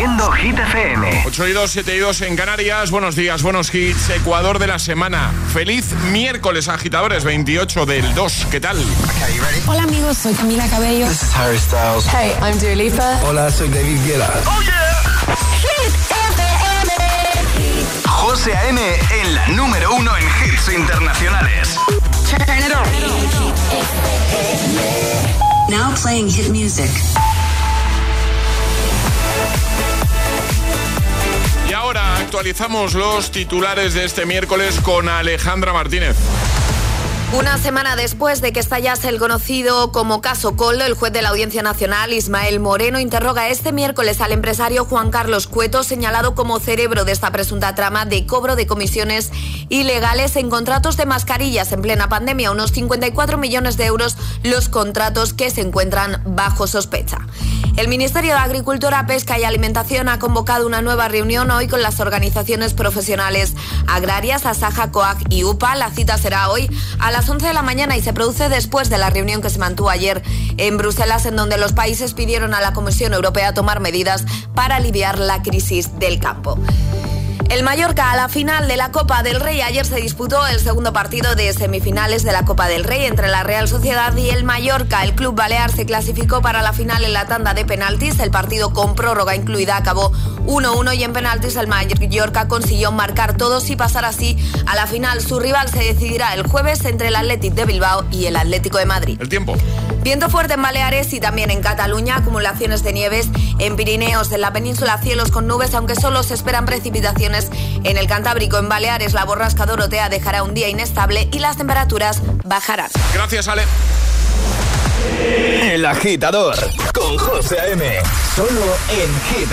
haciendo Hit FM. 8 y 2, 7 y 2 en Canarias. Buenos días, buenos hits. Ecuador de la semana. Feliz miércoles, agitadores, 28 del 2. ¿Qué tal? Hola, amigos. Soy Camila Cabello. This is Harry Styles. Hey, I'm Dua Lipa. Hola, soy David Guetta. ¡Oh, yeah! Hit FM. José A.M. en la número uno en hits internacionales. Turn it on. Now playing hit music. Ahora actualizamos los titulares de este miércoles con Alejandra Martínez. Una semana después de que estallase el conocido como caso Collo, el juez de la Audiencia Nacional, Ismael Moreno, interroga este miércoles al empresario Juan Carlos Cueto, señalado como cerebro de esta presunta trama de cobro de comisiones ilegales en contratos de mascarillas en plena pandemia, unos 54 millones de euros los contratos que se encuentran bajo sospecha. El Ministerio de Agricultura, Pesca y Alimentación ha convocado una nueva reunión hoy con las organizaciones profesionales agrarias, Asaja, COAG y UPA. La cita será hoy a las 11 de la mañana y se produce después de la reunión que se mantuvo ayer en Bruselas, en donde los países pidieron a la Comisión Europea tomar medidas para aliviar la crisis del campo. El Mallorca a la final de la Copa del Rey. Ayer se disputó el segundo partido de semifinales de la Copa del Rey entre la Real Sociedad y el Mallorca. El club balear se clasificó para la final en la tanda de penaltis. El partido con prórroga incluida acabó 1-1 y en penaltis el Mallorca consiguió marcar todos y pasar así a la final. Su rival se decidirá el jueves entre el Athletic de Bilbao y el Atlético de Madrid. El tiempo. Viento fuerte en Baleares y también en Cataluña, acumulaciones de nieves en Pirineos, en la península cielos con nubes, aunque solo se esperan precipitaciones en el Cantábrico, en Baleares, la borrasca Dorotea dejará un día inestable y las temperaturas bajarán. Gracias, Ale. El agitador con José A.M. Solo en Hit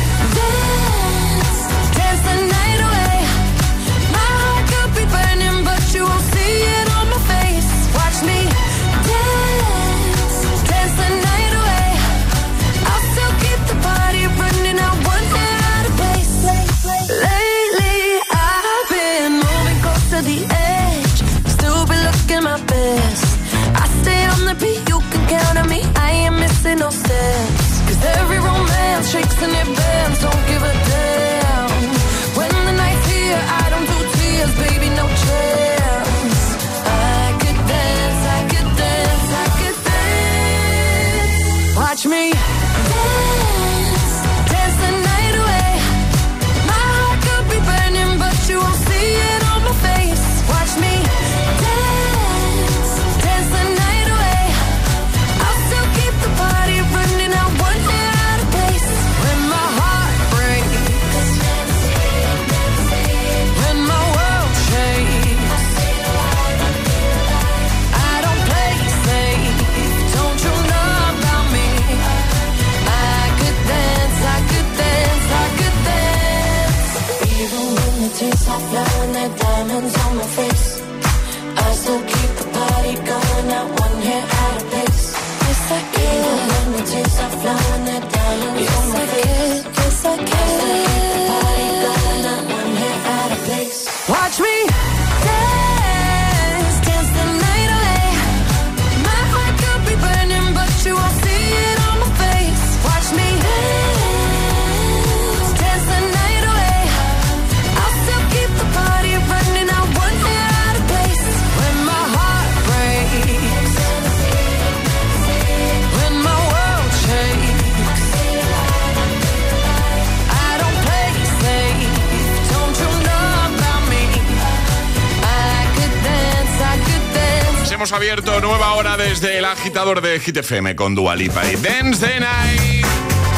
agitador de GTFM con Dualipa y Dance the Night.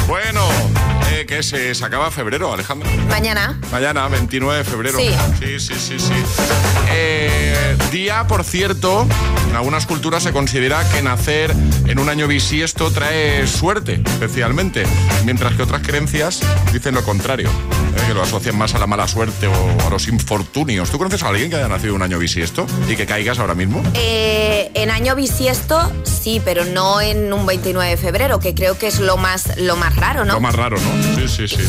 Bueno, que, que se, se acaba febrero, Alejandra. Mañana. Mañana, 29 de febrero. Sí. Sí, sí, sí, sí. Eh, día, por cierto, en algunas culturas se considera que nacer en un año bisiesto trae suerte, especialmente, mientras que otras creencias dicen lo contrario, ¿eh? que lo asocian más a la mala suerte o a los infortunios. ¿Tú conoces a alguien que haya nacido un año bisiesto y que caigas ahora mismo? Eh, en año bisiesto, sí, pero no en un 29 de febrero, que creo que es lo más, lo más raro, ¿no? Lo más raro, ¿no? Sí, sí, sí.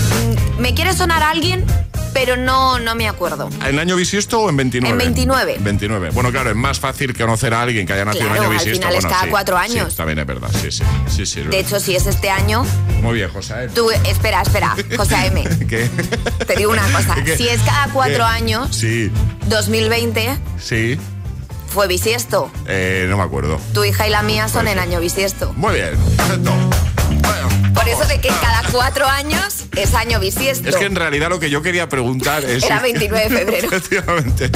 Me quiere sonar alguien, pero no, no me acuerdo. ¿En año bisiesto o en 29? En 29. 29. Bueno, claro, es más fácil conocer a alguien que haya nacido Claro, en año al bisiesto. final es cada sí, cuatro años. Sí, también es verdad, sí, sí. sí, De verdad. hecho, si es este año, Muy bien, José. tú, espera, espera, José M. ¿Qué? Te digo una cosa, ¿Qué? si es cada cuatro ¿Qué? años, Sí, 2020 sí. Fue bisiesto. Eh, no me acuerdo. Tu hija y la mía son en ser. año bisiesto. Muy bien, perfecto. Bueno, Por eso de que cada cuatro años es año bisiesto. Es que en realidad lo que yo quería preguntar es... Era si- 29 de febrero. Efectivamente.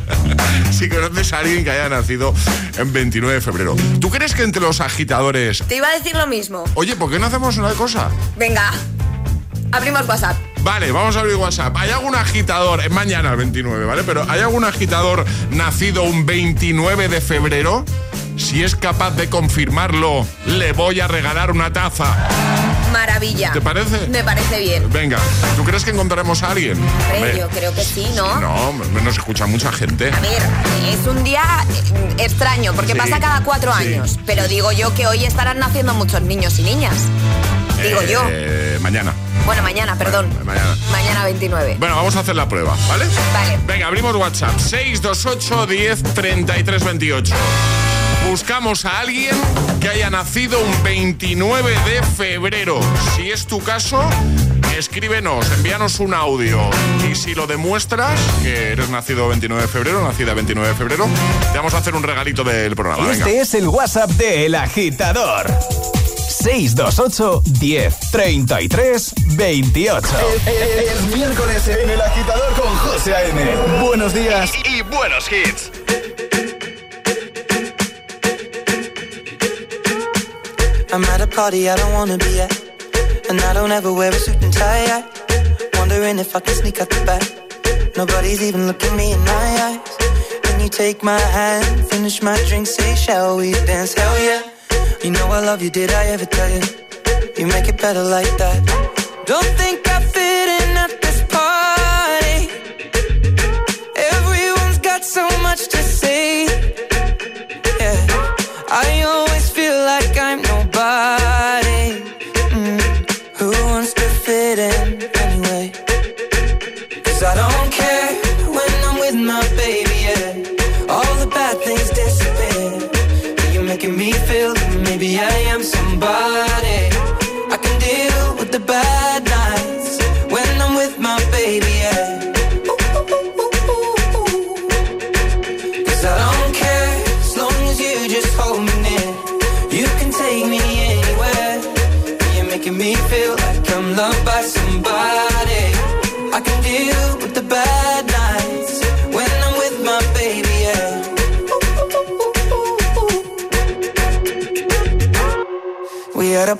si conoces a alguien que haya nacido en 29 de febrero. ¿Tú crees que entre los agitadores... Te iba a decir lo mismo. Oye, ¿por qué no hacemos una cosa? Venga, abrimos WhatsApp. Vale, vamos a abrir WhatsApp. ¿Hay algún agitador, es mañana el 29, ¿vale? Pero ¿hay algún agitador nacido un 29 de febrero? Si es capaz de confirmarlo, le voy a regalar una taza. Maravilla. ¿Te parece? Me parece bien. Venga, ¿tú crees que encontraremos a alguien? Hombre, yo creo que sí, ¿no? No, nos escucha mucha gente. A ver, es un día eh, extraño porque Sí, pasa cada cuatro sí, años. Pero digo yo que hoy estarán naciendo muchos niños y niñas. Digo yo. Eh, Mañana. Bueno, mañana, perdón. mañana. Mañana 29. Bueno, vamos a hacer la prueba, ¿vale? Vale. Venga, abrimos WhatsApp. 628 10 33 28. Buscamos a alguien que haya nacido un 29 de febrero. Si es tu caso, escríbenos, envíanos un audio. Y si lo demuestras, que eres nacido 29 de febrero, nacida 29 de febrero, te vamos a hacer un regalito del programa. Venga. Este es el WhatsApp de El Agitador. 628 10 33 28. Es miércoles en el agitador con José A.M. Buenos días. Y, y buenos hits. I'm at a party I don't wanna be at. And I don't ever wear a suit and tie. I wondering if I can sneak out the back. Nobody's even looking me in my eyes. When you take my hand, finish my drink, say, shall we dance? Hell yeah. You know I love you, did I ever tell you? You make it better like that. Don't think I fit in at this party. Everyone's got so much to say. Yeah. I always feel like I'm nobody.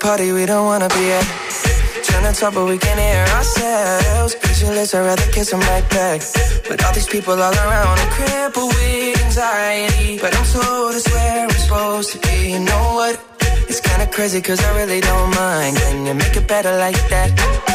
Party we don't wanna be at. Trying to talk, but we can't hear ourselves. Speechless, I'd rather kiss them right back. But all these people all around are crippled with anxiety. But I'm told it's where I'm supposed to be. You know what? It's kinda crazy, cause I really don't mind. Can you make it better like that?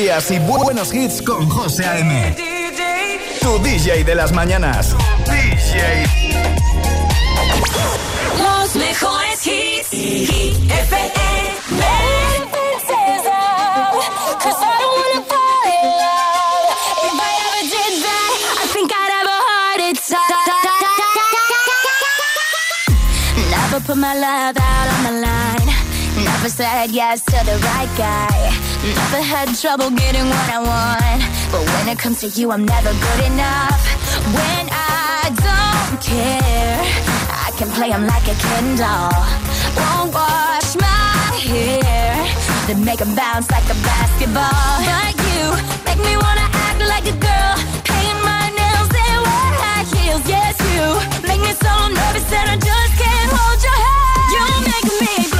días y bu- buenos hits con José A.M. Tu DJ de las mañanas. Los mejores hits. Never put my. Never said yes to the right guy. Never had trouble getting what I want. But when it comes to you, I'm never good enough. When I don't care, I can play 'em like a Ken doll. Won't wash my hair, then make 'em bounce like a basketball. But you make me wanna act like a girl, paint my nails and wear high heels. Yes, you make me so nervous that I just can't hold your hand. You make me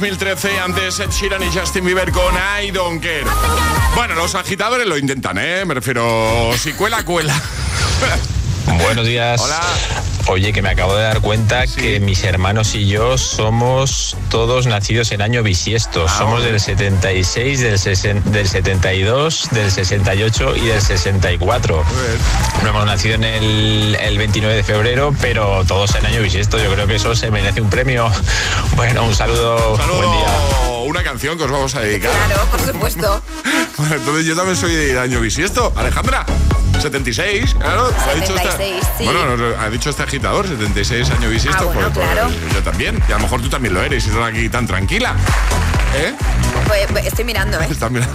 2013. Antes Ed Sheeran y Justin Bieber con I Don't Care. Bueno, los agitadores lo intentan, ¿eh? Me refiero, si cuela, cuela. Buenos días. Hola. Oye, que me acabo de dar cuenta Sí. que mis hermanos y yo somos todos nacidos en año bisiesto. Ah, somos hombre. del 76, del, sesen- del 72, del 68 y del 64. No hemos nacido en el, el 29 de febrero, pero todos en año bisiesto. Yo creo que eso se merece un premio. Bueno, un saludo. Saludo, Buen día. una canción que os vamos a dedicar. Claro, por supuesto. Bueno, entonces yo también soy de año bisiesto. Alejandra, 76, claro. ha dicho esta- 76, sí. Bueno, nos ha dicho este agitador, 76 año bisiesto. Ah, bueno, pues- pues claro. yo también. Y a lo mejor tú también lo eres y estás aquí tan tranquila. ¿Eh? Pues, pues, estoy mirando, ¿eh? Estás mirando.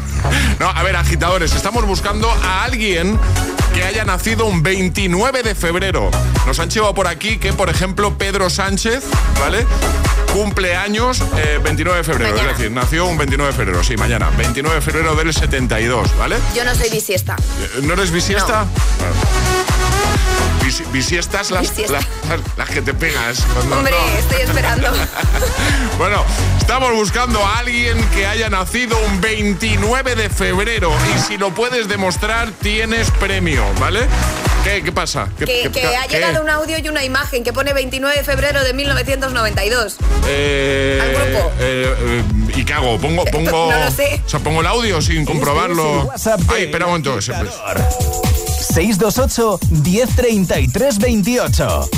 No, a ver, agitadores, estamos buscando a alguien que haya nacido un 29 de febrero. Nos han llevado por aquí que, por ejemplo, Pedro Sánchez, ¿vale? Cumpleaños 29 eh, de febrero, es decir, nació un 29 de febrero, sí, mañana, 29 de febrero del 72, ¿vale? Yo no soy bisiesta. Eh, ¿No eres bisiesta? bisiestas las, las, que te pegas. Hombre, estoy esperando. bueno, estamos buscando a alguien que haya nacido un 29 de febrero y si lo puedes demostrar tienes premio, ¿vale? ¿Qué, pasa? que, ha llegado un audio y una imagen que pone 29 de febrero de 1992. Eh, Al grupo. Eh, eh, ¿Y qué hago? Pongo, pongo, no lo sé. O sea, pongo el audio sin comprobarlo. Ay, espera un momento. 628 1033 28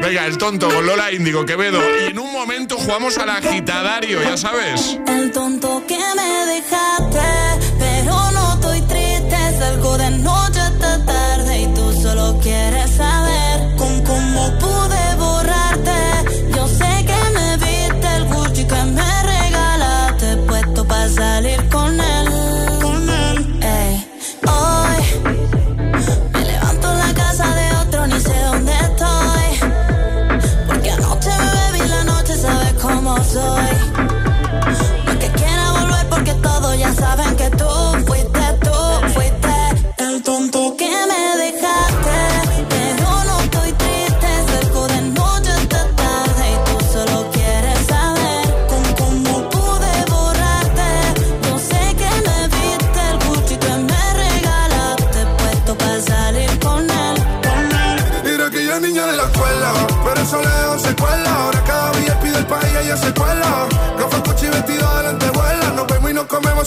Venga, el tonto con Lola Índigo Quevedo. Y en un momento jugamos al agitadario, ya sabes. El tonto que me dejaste, pero no estoy triste. Salgo de noche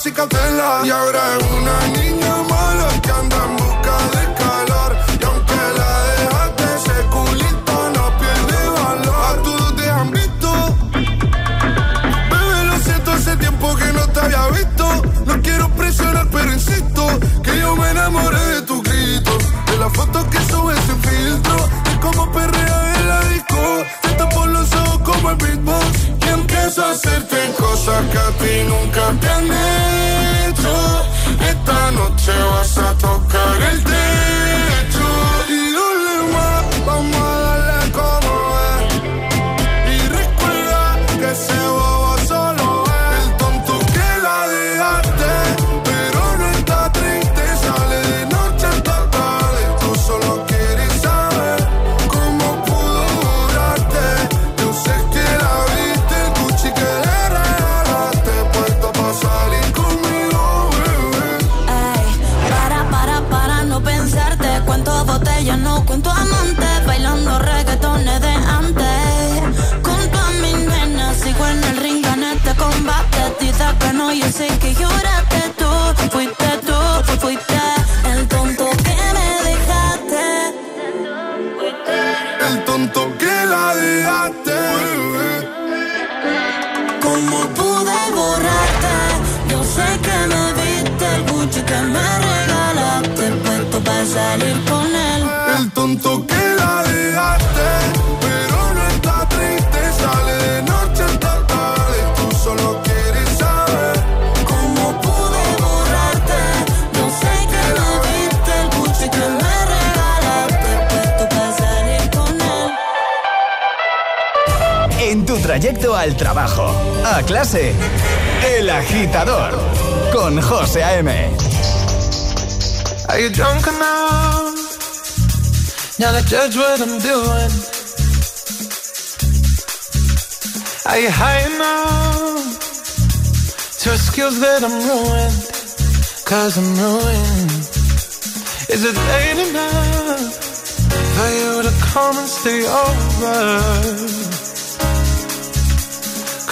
y ahora es una niña Y empiezo a hacerte cosas que a ti nunca te han esta noche vas a El tonto que la dejaste. ¿Cómo pude borrarte? Yo sé que me viste el Gucci que me regalaste, puesto para salir con él. El tonto que la dejaste trayecto al trabajo, a clase. El agitador con José A.M. Are you drunk enough? Now to judge what I'm doing. Are you high enough to excuse that I'm ruined? Cause I'm ruined. Is it late enough for you to come and stay over?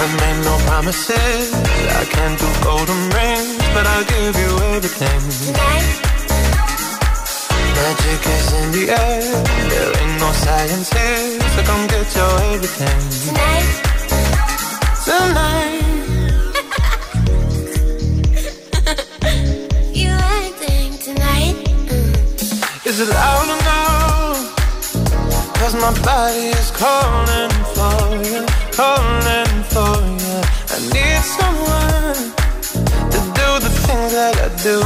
I made no promises. I can't do golden rings, but I'll give you everything. Magic is in the air. There ain't no science here, so come get your everything. Tonight. Tonight. you tonight? Is it loud enough? Cause my body is calling for you calling for you. I need someone to do the things that I do.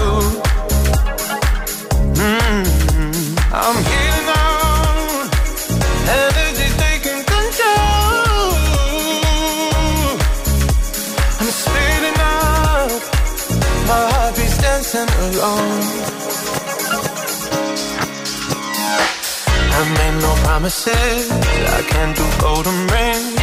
Mm-hmm. I'm healing out, energy taking control. I'm speeding up, my heart beats dancing alone. I made no promises. I can't do golden rings,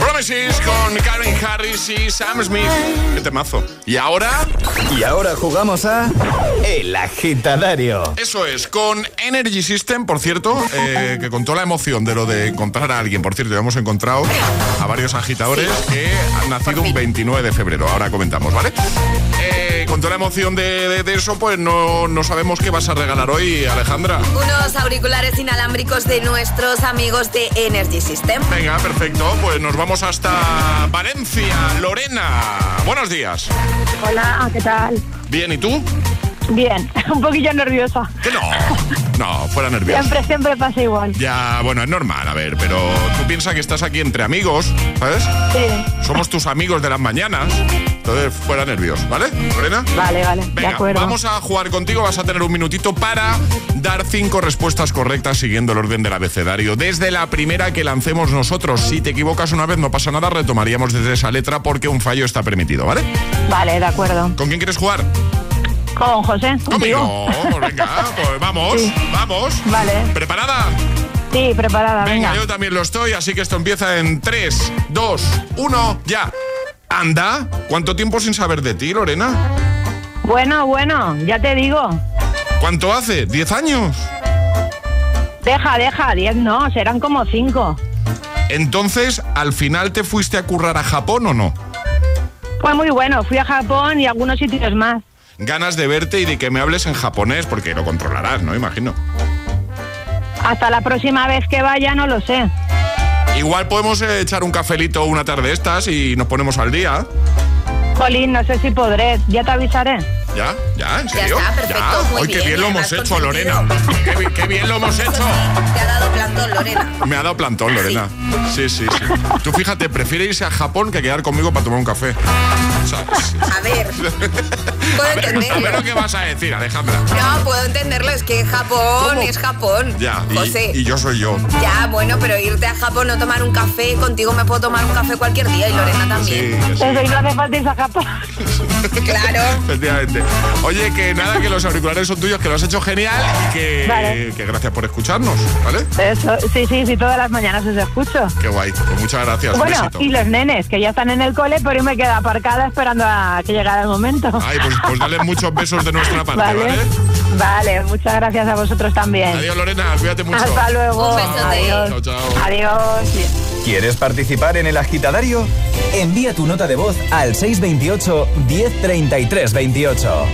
Promises con Karen Harris y Sam Smith. Qué temazo. Y ahora. Y ahora jugamos a El Agitadario. Eso es, con Energy System, por cierto, eh, que contó la emoción de lo de encontrar a alguien. Por cierto, ya hemos encontrado a varios agitadores que han nacido un 29 de febrero. Ahora comentamos, ¿vale? Eh, con toda la emoción de, eso, pues no, no, sabemos qué vas a regalar hoy, Alejandra. Unos auriculares inalámbricos de nuestros amigos de Energy System. Venga, perfecto. Pues nos vamos hasta Valencia. Lorena, buenos días. Hola, ¿qué tal? Bien, ¿y tú? Bien, un poquillo nerviosa. ¿Qué no? No, fuera nerviosa. Siempre, siempre pasa igual. Ya, bueno, es normal, a ver, pero tú piensas que estás aquí entre amigos, ¿sabes? Sí. Somos tus amigos de las mañanas. Entonces, fuera nervioso, ¿vale, Lorena? Vale, vale, Venga, de acuerdo. Vamos a jugar contigo, vas a tener un minutito para dar cinco respuestas correctas siguiendo el orden del abecedario. Desde la primera que lancemos nosotros. Si te equivocas una vez, no pasa nada, retomaríamos desde esa letra porque un fallo está permitido, ¿vale? Vale, de acuerdo. ¿Con quién quieres jugar? Con José. Conmigo. Venga, pues vamos, vamos. Vale. ¿Preparada? Sí, preparada. Venga, yo también lo estoy, así que esto empieza en 3, 2, 1, ya. Anda, ¿cuánto tiempo sin saber de ti, Lorena? Bueno, bueno, ya te digo. ¿Cuánto hace? ¿10 años? Deja, deja, 10 no, serán como 5. Entonces, ¿al final te fuiste a currar a Japón o no? Fue muy bueno, fui a Japón y algunos sitios más ganas de verte y de que me hables en japonés, porque lo controlarás, ¿no? Imagino. Hasta la próxima vez que vaya, no lo sé. Igual podemos eh, echar un cafelito una tarde estas y nos ponemos al día. Jolín, no sé si podré, ya te avisaré. ¿Ya? ¿Ya? ¿En serio? Ya está, perfecto. Muy Ay, qué bien lo hemos hecho, Lorena. Qué, bien lo hemos hecho. Te ha dado plantón, Lorena. Me ha dado plantón, Lorena. Sí, sí, sí. Tú fíjate, prefiere irse a Japón que quedar conmigo para tomar un café. A ver. Puedo entenderlo. A ver lo que vas a decir, Alejandra. No, puedo entenderlo. Es que Japón es Japón. Ya, y, y, yo soy yo. Ya, bueno, pero irte a Japón, no tomar un café, contigo me puedo tomar un café cualquier día y Lorena también. Sí, sí. No hace falta irse a Japón. claro. Efectivamente. Oye, que nada, que los auriculares son tuyos, que lo has hecho genial y que, que gracias por escucharnos, ¿vale? Eso, sí, sí, sí, todas las mañanas os escucho. Qué guay, pues muchas gracias. Bueno, y los nenes, que ya están en el cole, pero yo me quedo aparcada esperando a que llegara el momento. Ay, pues, pues dale muchos besos de nuestra parte, ¿vale? Vale, muchas gracias a vosotros también. Adiós, Lorena, cuídate mucho. Hasta luego. Un besote. Adiós. Chao, chao. Adiós. ¿Quieres participar en el agitadario? Envía tu nota de voz al 628 1033 28.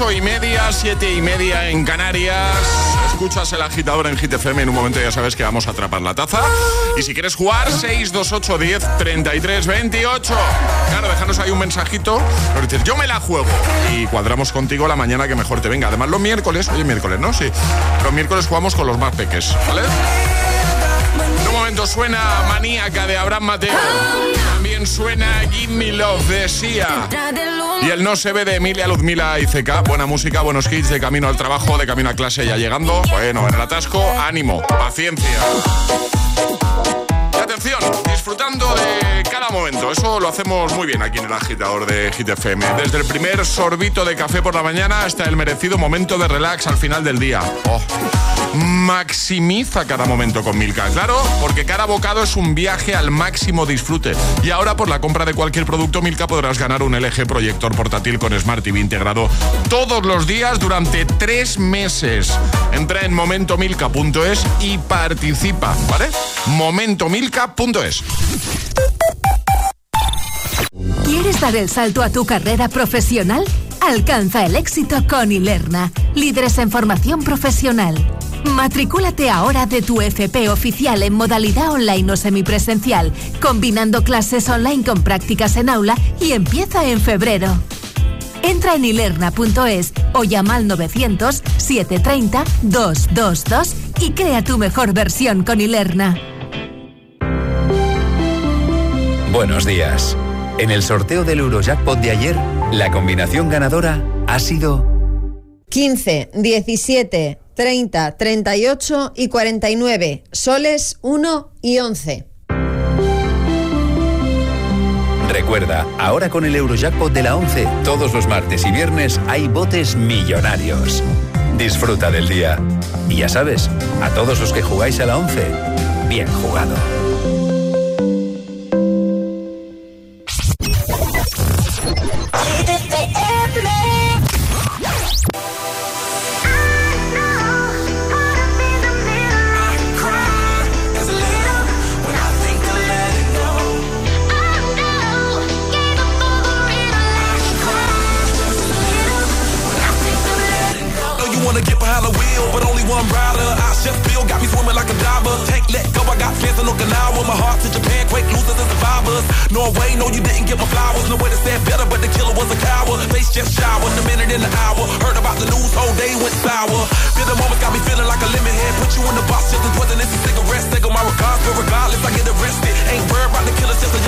8 y media, 7 y media en Canarias. Escuchas el agitador en GTFM. En un momento ya sabes que vamos a atrapar la taza. Y si quieres jugar, 628 10 33 28. Claro, déjanos ahí un mensajito. Dices, yo me la juego. Y cuadramos contigo la mañana que mejor te venga. Además, los miércoles, oye, miércoles, ¿no? Sí. Los miércoles jugamos con los más peques. En un momento suena maníaca de Abraham Mateo. Suena Give Love de Sia. Y el No se ve de Emilia Luzmila y CK. Buena música, buenos hits de camino al trabajo, de camino a clase ya llegando. Bueno, en el atasco, ánimo, paciencia. Eso lo hacemos muy bien aquí en el agitador de Hit FM. Desde el primer sorbito de café por la mañana hasta el merecido momento de relax al final del día. Oh. Maximiza cada momento con Milka, claro, porque cada bocado es un viaje al máximo disfrute. Y ahora por la compra de cualquier producto Milka podrás ganar un LG proyector portátil con Smart TV integrado todos los días durante tres meses. Entra en momentomilka.es y participa, ¿vale? Momentomilka.es. ¿Quieres dar el salto a tu carrera profesional? Alcanza el éxito con Ilerna, líderes en formación profesional. Matricúlate ahora de tu FP oficial en modalidad online o semipresencial, combinando clases online con prácticas en aula y empieza en febrero. Entra en ilerna.es o llama al 900-730-222 y crea tu mejor versión con Ilerna. Buenos días. En el sorteo del Eurojackpot de ayer, la combinación ganadora ha sido 15, 17, 30, 38 y 49, soles 1 y 11. Recuerda, ahora con el Eurojackpot de la 11, todos los martes y viernes hay botes millonarios. Disfruta del día. Y ya sabes, a todos los que jugáis a la 11, bien jugado. umbrella. I just feel got me swimming like a diver. Take let go, I got fans in Okinawa. My heart to Japan, quake losers and survivors. Norway, no, you didn't get my flowers. No way to say better, but the killer was a coward. Face just showered, the minute in the hour. Heard about the news, whole day went sour. Feel the moment. got me feeling like a lemon head. Put you in the box, just as wasn't this a cigarette. Take on my regards, but regardless, I get arrested. Ain't worried about the killer. just a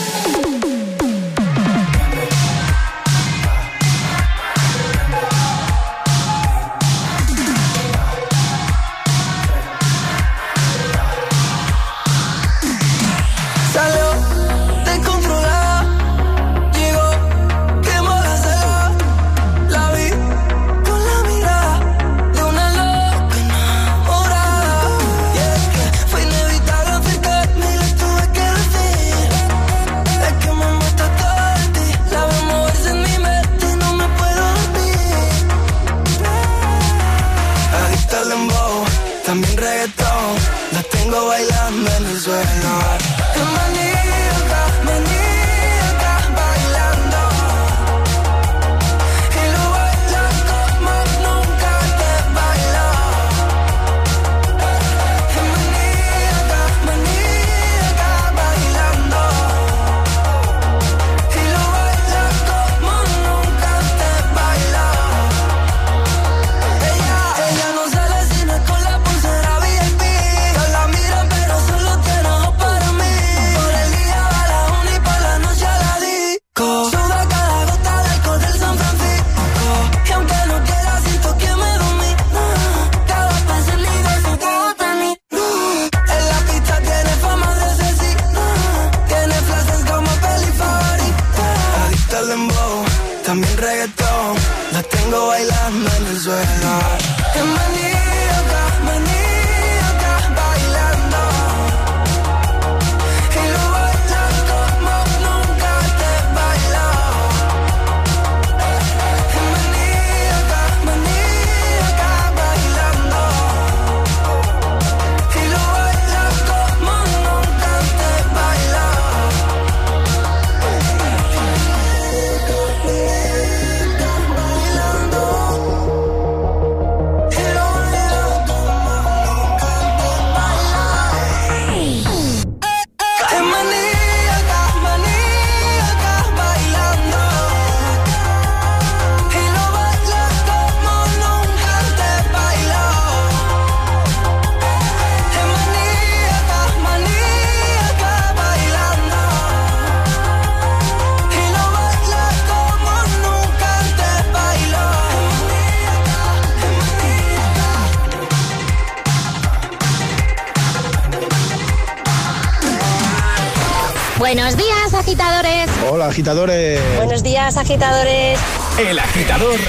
agitadores. Buenos días, agitadores. El agitador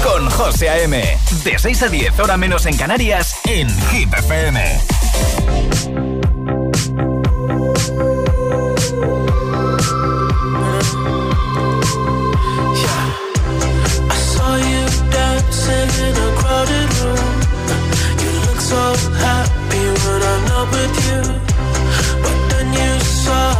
con José A.M. De 6 a 10, hora menos en Canarias, en Hit FM. So happy when I'm not with you. But then you saw me,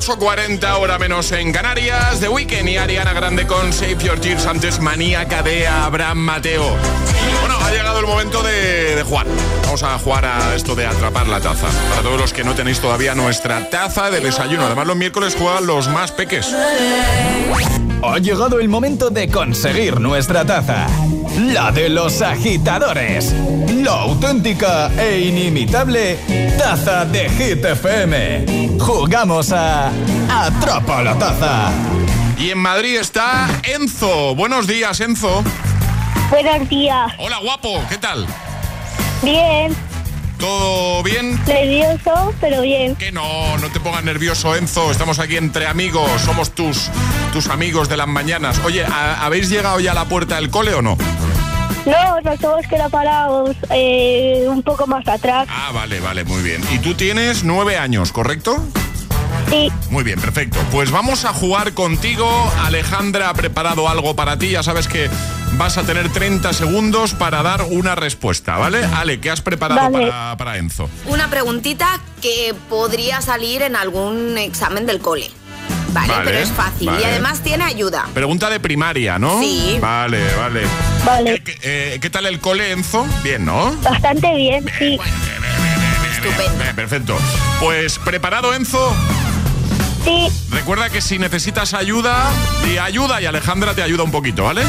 8.40 hora menos en Canarias, The Weekend y Ariana Grande con Save Your Tears, antes maníaca de Abraham Mateo. Bueno, ha llegado el momento de, de jugar. Vamos a jugar a esto de atrapar la taza. Para todos los que no tenéis todavía nuestra taza de desayuno. Además, los miércoles juegan los más peques. Ha llegado el momento de conseguir nuestra taza. La de los agitadores. La auténtica e inimitable taza de Hit FM. Jugamos a Atrapa la taza. Y en Madrid está Enzo. Buenos días, Enzo. Buenos días. Hola, guapo. ¿Qué tal? Bien. ¿Todo bien? Nervioso, pero bien. Que no, no te pongas nervioso, Enzo. Estamos aquí entre amigos. Somos tus, tus amigos de las mañanas. Oye, ¿ha- ¿habéis llegado ya a la puerta del cole o no? No, nos hemos quedado parados eh, un poco más atrás. Ah, vale, vale, muy bien. Y tú tienes nueve años, ¿correcto? Sí. Muy bien, perfecto. Pues vamos a jugar contigo. Alejandra ha preparado algo para ti. Ya sabes que vas a tener 30 segundos para dar una respuesta, ¿vale? Ale, ¿qué has preparado Vale. para, para Enzo? Una preguntita que podría salir en algún examen del cole. Vale, Vale, pero es fácil. vale. Y además tiene ayuda. Pregunta de primaria, ¿no? Sí. Vale, vale. Vale. ¿Qué, qué- eh, qué tal el cole, Enzo? Bien, ¿no? Bastante bien, sí. Estupendo. Bien, perfecto. Pues, ¿preparado, Enzo? Sí. Recuerda que si necesitas ayuda, di ayuda y Alejandra te ayuda un poquito, ¿vale?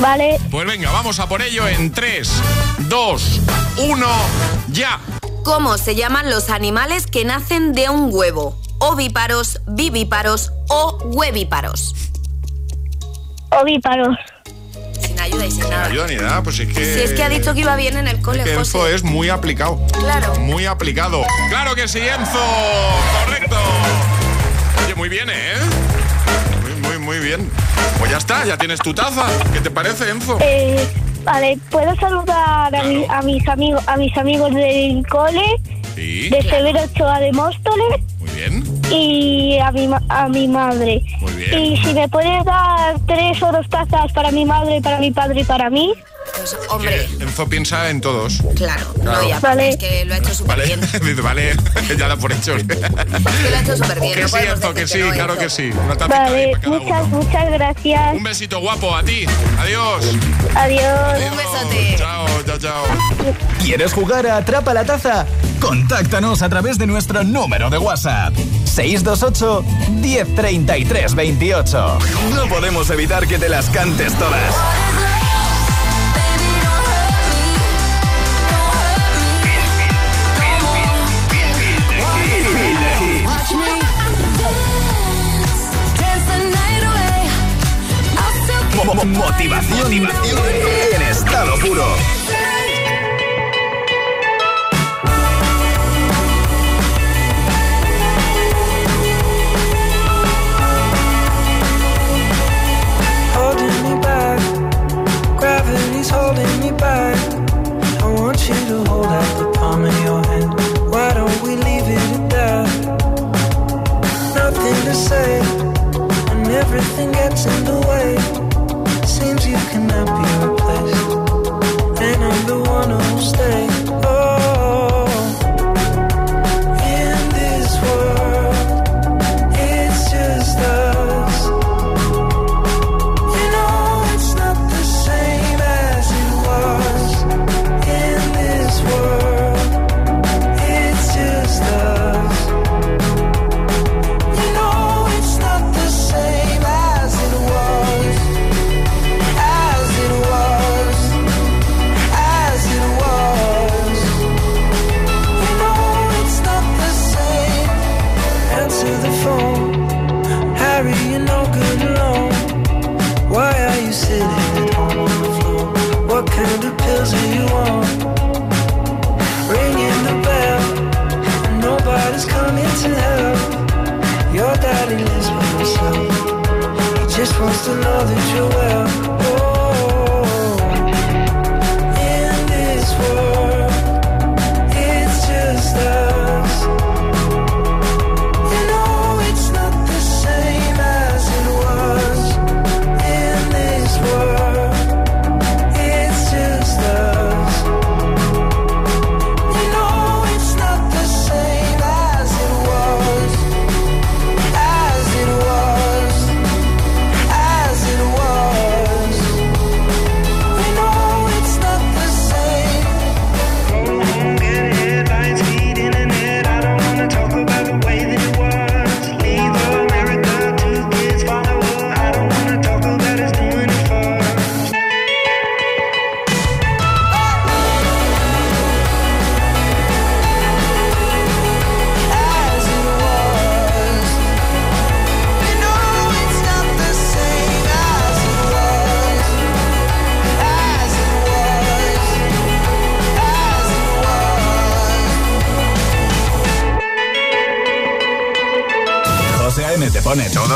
Vale. Pues venga, vamos a por ello en 3, 2, 1, ya. ¿Cómo se llaman los animales que nacen de un huevo? Ovíparos, vivíparos o huevíparos. Ovíparos. Sin ayuda y sin Sin nada. ayuda ni nada, pues es que... Si es que ha dicho que iba bien en el cole, que Enzo José. es muy aplicado. Claro. Muy aplicado. ¡Claro que sí, Enzo! ¡Correcto! Muy bien, ¿eh? Muy, muy, muy bien. Pues ya está, ya tienes tu taza. ¿Qué te parece, Enzo? Eh, vale, ¿puedo saludar a, mi- a mis amigos a mis amigos del cole? Sí. De Severo Ochoa de Móstoles Muy bien. y a mi, a mi madre. Muy bien. Y si me puedes dar tres o dos tazas para mi madre, para mi padre y para mí. Pues, Que hombre, Enzo piensa en todos. claro, Claro. no, ya, Vale. es que lo ha hecho súper Vale, bien. Dice, vale, ya da por hecho. Es que lo ha hecho súper bien. Que no sí, Enzo, que sí, no, claro Enzo. que sí. Una Vale, muchas, uno. muchas gracias. Un besito guapo a ti. Adiós. Adiós. Un besote. Chao, chao, chao. ¿Quieres jugar a Atrapa la Taza? Contáctanos a través de nuestro número de WhatsApp. 628 1033 28. No podemos evitar que te las cantes todas. Motivación en estado puro. holding me back. Gravity's holding me back. I want you to hold out the palm of your hand. Why don't we leave it at that? Nothing to say, and everything gets in the way. You cannot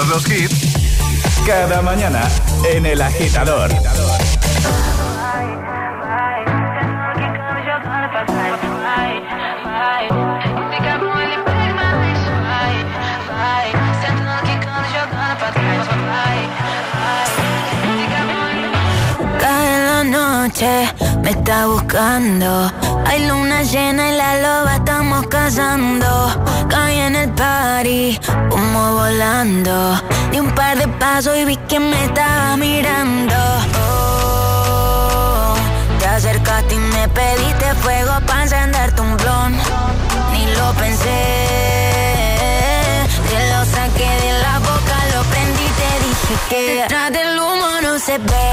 los hits cada mañana en El Agitador. Cae la noche, me está buscando. Hay luna llena y la loba estamos cazando. Caí en el party, humo volando. Di un par de pasos y vi que me estaba mirando. Oh, te acercaste y me pediste fuego para encenderte un blon. Ni lo pensé. Te lo saqué de la boca, lo prendí, te dije que detrás del humo no se ve,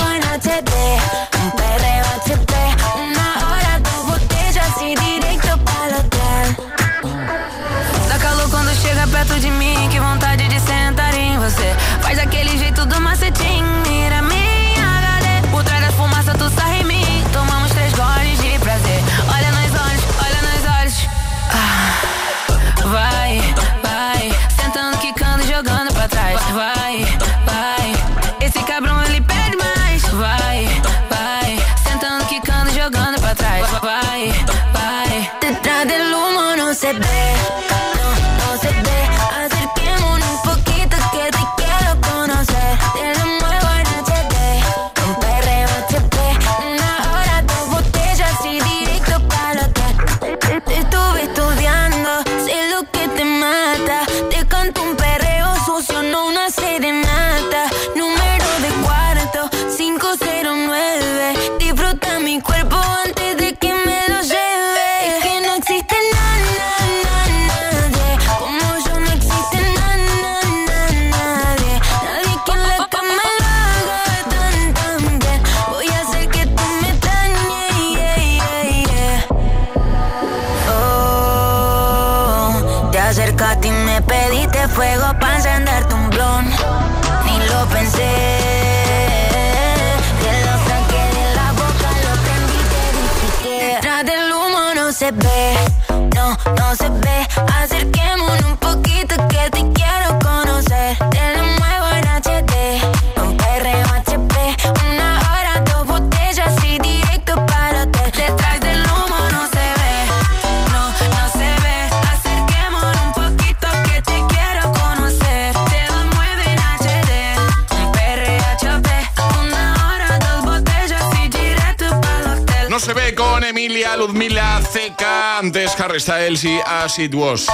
Antes Harry Styles y As It Was.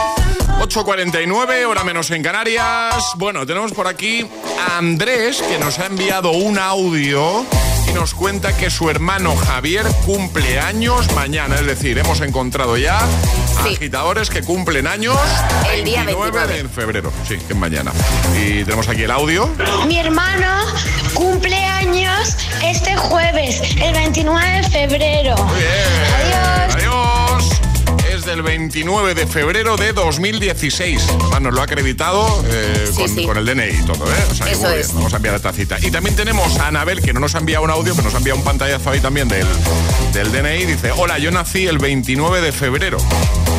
8.49, hora menos en Canarias. Bueno, tenemos por aquí a Andrés, que nos ha enviado un audio y nos cuenta que su hermano Javier cumple años mañana. Es decir, hemos encontrado ya agitadores que cumplen años El día 29. de febrero. Sí, que es mañana. Y tenemos aquí el audio. Mi hermano cumple años este jueves, el 29 de febrero. Adiós. Adiós. Es del 29 de febrero de 2016. Además, nos lo ha acreditado eh, Sí, con, sí. con el DNI y todo, ¿eh? O sea, que Eso muy bien. es. Vamos a enviar esta cita. Y también tenemos a Anabel, que no nos ha enviado un audio, pero nos ha enviado un pantallazo ahí también del, del DNI. Dice, hola, yo nací el 29 de febrero.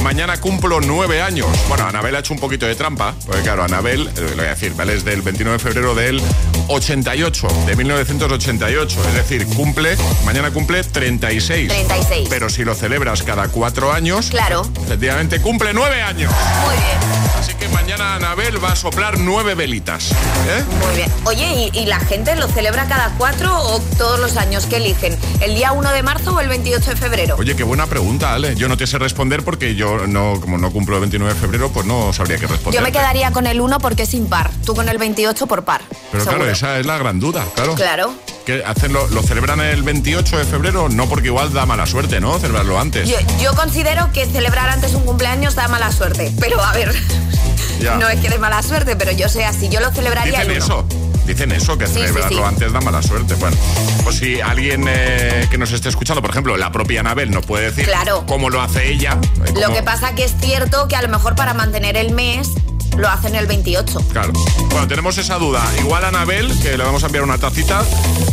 Mañana cumplo nueve años. Bueno, Anabel ha hecho un poquito de trampa, porque claro, Anabel, eh, lo voy a decir, ¿vale? Es del 29 de febrero del 88, de 1988. Es decir, cumple, mañana cumple 36. 36. Pero si lo celebras cada cuatro años, Claro. Efectivamente cumple nueve años. Muy bien, Así que mañana Anabel va a soplar nueve velitas. ¿eh? muy bien. Oye, ¿y, y la gente lo celebra cada cuatro o todos los años? ¿Qué eligen? ¿El día 1 de marzo o el 28 de febrero? Oye, qué buena pregunta, Ale. Yo no te sé responder porque yo no, como no cumplo el 29 de febrero, pues no sabría qué responder. Yo me quedaría con el 1 porque es impar. Tú con el 28 por par. Pero seguro. claro, esa es la gran duda, claro. Claro. Que hacen lo, lo celebran el 28 de febrero, no porque igual da mala suerte, ¿no? Celebrarlo antes. Yo, yo considero que celebrar antes un cumpleaños da mala suerte. Pero a ver, Ya. no es que dé mala suerte, pero yo sé así. Yo lo celebraría Dicen el 1. eso. Dicen eso, que Sí, celebrarlo sí. antes da mala suerte. Bueno, pues si alguien eh, que nos esté escuchando, por ejemplo, la propia Anabel, nos puede decir Claro. cómo lo hace ella. eh, Lo que pasa que es cierto que a lo mejor para mantener el mes lo hacen el 28. Claro. Bueno, tenemos esa duda. Igual a Anabel, que le vamos a enviar una tacita,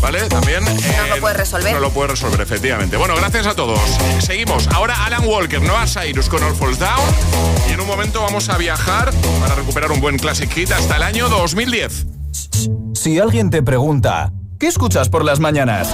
¿vale? También. Nos lo puede resolver. No lo puede resolver, efectivamente. Bueno, gracias a todos. Seguimos. Ahora Alan Walker, Noah Cyrus con All Falls Down. Y en un momento vamos a viajar para recuperar un buen classic hit hasta el año 2010. Si alguien te pregunta, ¿qué escuchas por las mañanas?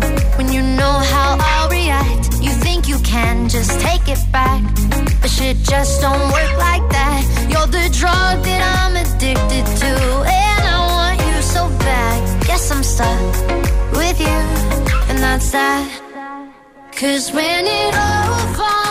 can just take it back, but shit just don't work like that. You're the drug that I'm addicted to, and I want you so bad. Guess I'm stuck with you, and that's that. Cause when it all falls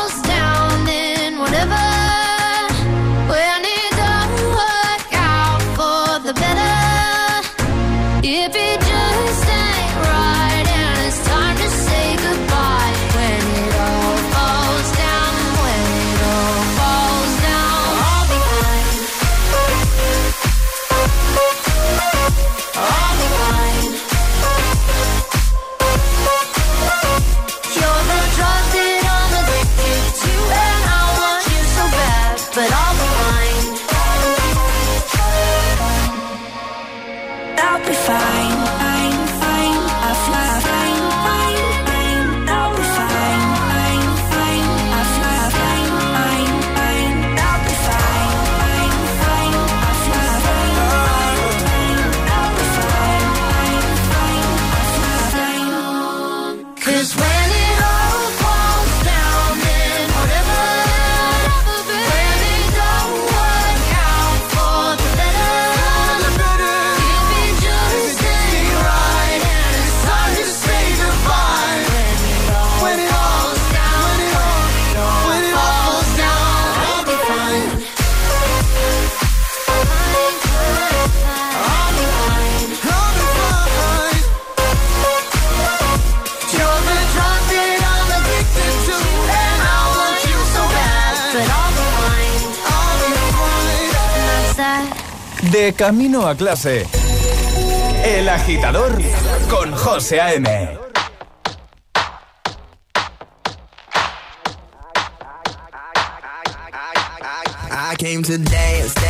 Camino a clase. El agitador con José A.M. I.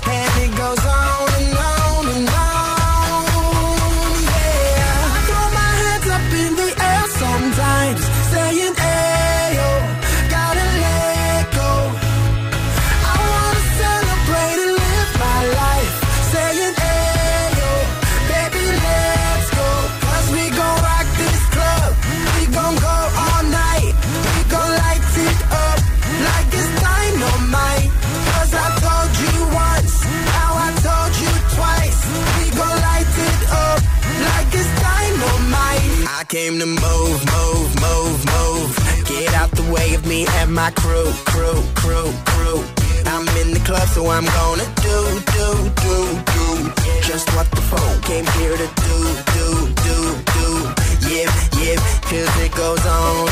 club, so I'm gonna do, do, do, do. Just what the phone came here to do, do, do, do. yeah, yep, cause it goes on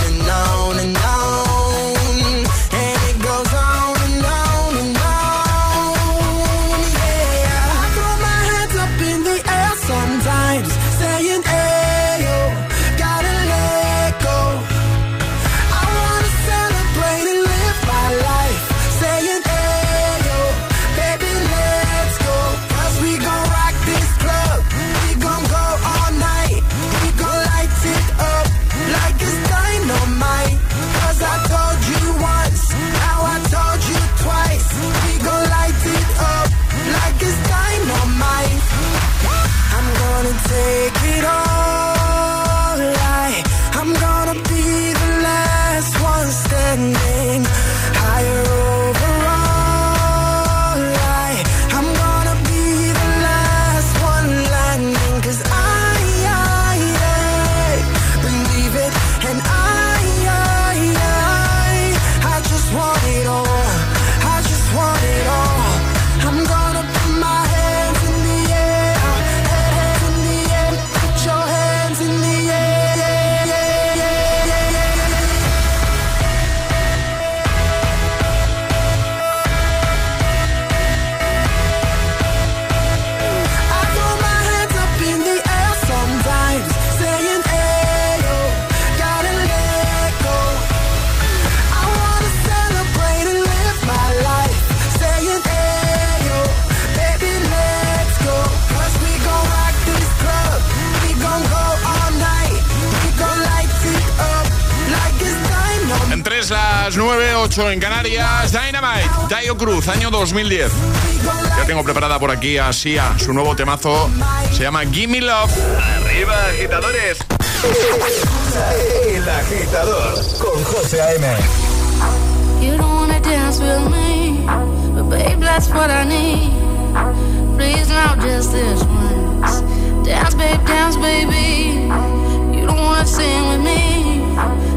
8 en Canarias, Dynamite, Dayo Cruz, año 2010. Ya tengo preparada por aquí a Sia, su nuevo temazo se llama Gimme Love. Arriba, agitadores. El agitador con José A.M. You don't wanna dance with me, but babe, that's what I need. Please now just this once. Dance, babe, dance, baby. You don't wanna sing with me,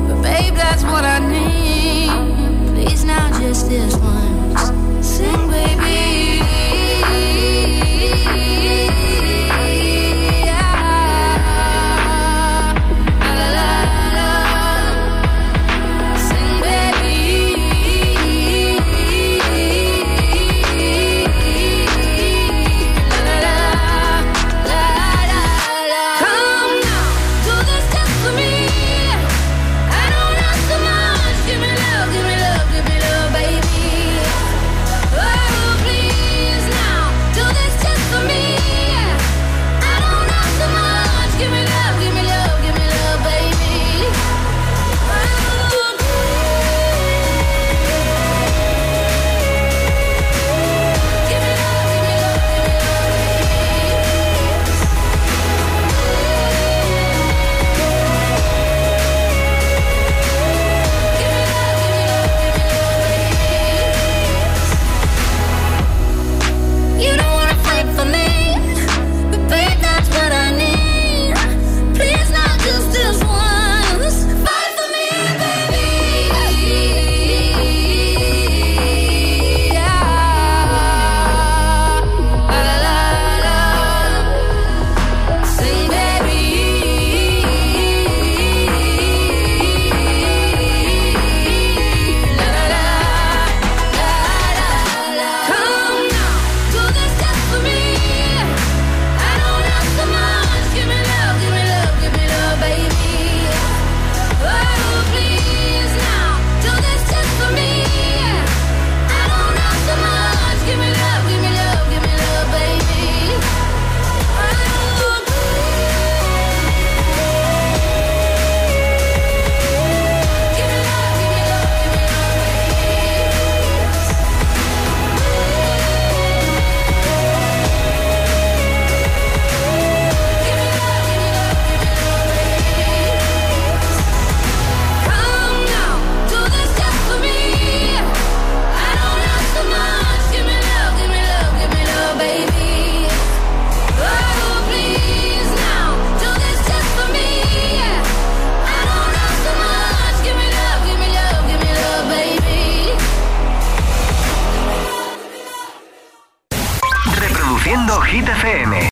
but babe, that's what I need. now just this once. Sing, baby.